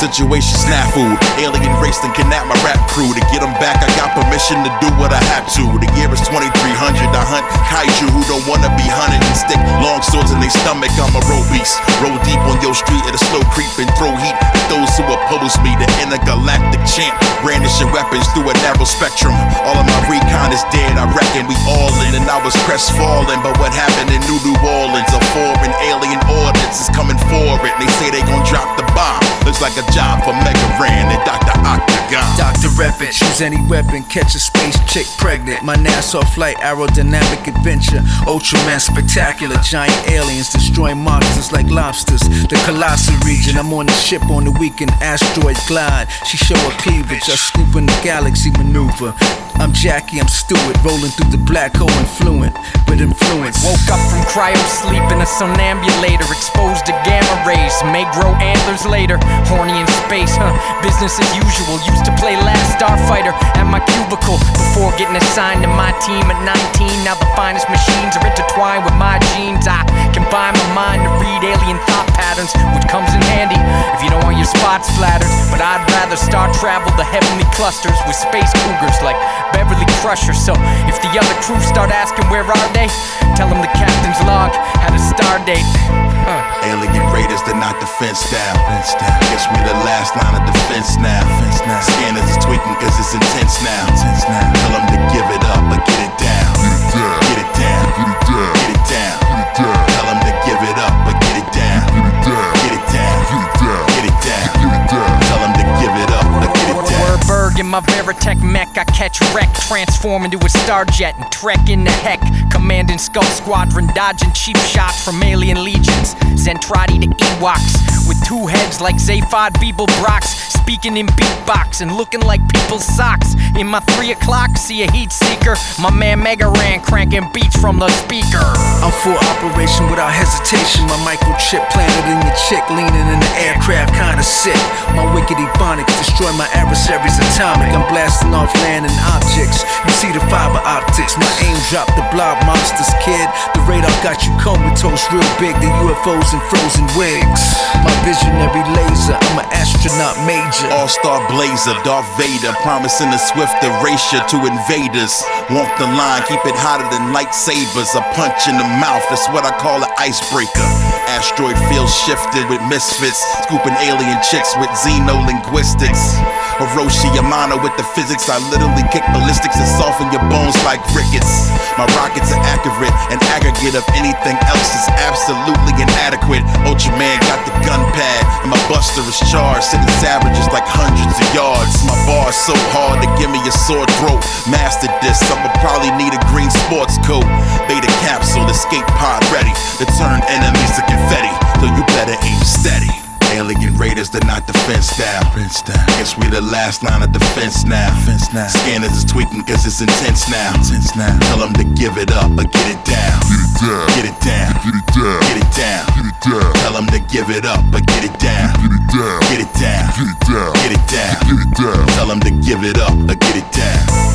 Situation snafu. Alien race and kidnap my rap crew. To get them back, I got permission to do what I have to. The year is 2300. I hunt kaiju who don't wanna be hunted and stick long swords in their stomach. I'm a road beast. Roll deep on your street at a slow creep and throw heat at those who oppose me. The intergalactic champ, brandishing weapons through a narrow spectrum. All of my recon is dead. I reckon we all in, and I was crestfallen. But what happened in New New Orleans? A foreign alien Like a job for Mega Ran and Dr. Octagon. Dr. Reppin, choose any weapon, catch a space chick pregnant. My NASA flight, aerodynamic adventure. Ultraman spectacular, giant aliens destroying monsters like lobsters. The Colossus region, I'm on the ship on the weekend, asteroid glide. She show her cleavage, I scoop in the galaxy maneuver. I'm Jackie, I'm Stewart, rolling through the black hole influent with influence. Woke up from cryo sleep in a somnambulator, exposed to gamma rays. May grow antlers later. Horny in space, huh? Business as usual. Used to play last starfighter at my cubicle before getting assigned to my team at 19. Now the finest machines are intertwined with my genes. I combine my mind to read alien thought patterns, which comes in spots flattered. But I'd rather star travel the heavenly clusters with space cougars like Beverly Crusher. So if the other crew start asking where are they, tell them the captain's log had a star date. Huh. Alien raiders, they're not defense down. Guess we the last line of defense now. Scanners is tweaking cause it's intense now. Tell them to give it up or my Veritech mech, I catch wreck, transform into a starjet and trek into heck. Commanding Skull Squadron, dodging cheap shots from alien legions. Zentradi to Ewoks, with two heads like Zaphod Beeble Brox, speaking in beatbox and looking like people's socks. In my three o'clock, see a heat seeker. My man Mega Ran cranking beats from the speaker. I'm for operation without hesitation. My microchip planted in your chick, leaning in the aircraft, kinda sick. My wicked ebonics destroy my adversaries atomic. I'm blasting off landing objects. You see the fiber optics. My aim drop the blob monsters, kid. The radar got you comatose real big. The UFOs and frozen wigs. My visionary laser. I'm an astronaut major. All star blazer, Darth Vader, promising a swift erasure to invaders. Walk the line, keep it hotter than lightsabers. A punch in the mouth, that's what I call an icebreaker. Asteroid field shifted with misfits, scooping alien chicks with xenolinguistics. Hiroshi Yamano with the physics, I literally kick ballistics and soften your bones like rickets. My rockets are accurate, an aggregate of anything else is absolutely is charged, sending savages like hundreds of yards. My bar's so hard to give me a sore throat. Mastered this, I'ma probably need a green sports coat. Beta capsule, escape pod ready to turn enemies to Raiders, they're not defense down. Guess we the last line of defense now. Scanners is tweaking cause it's intense now. Tell them to give it up or get it down. Get it down. Get it down. Get it Tell them to give it up or get it down. Get it down. Get it down. Tell them to give it up or get it down.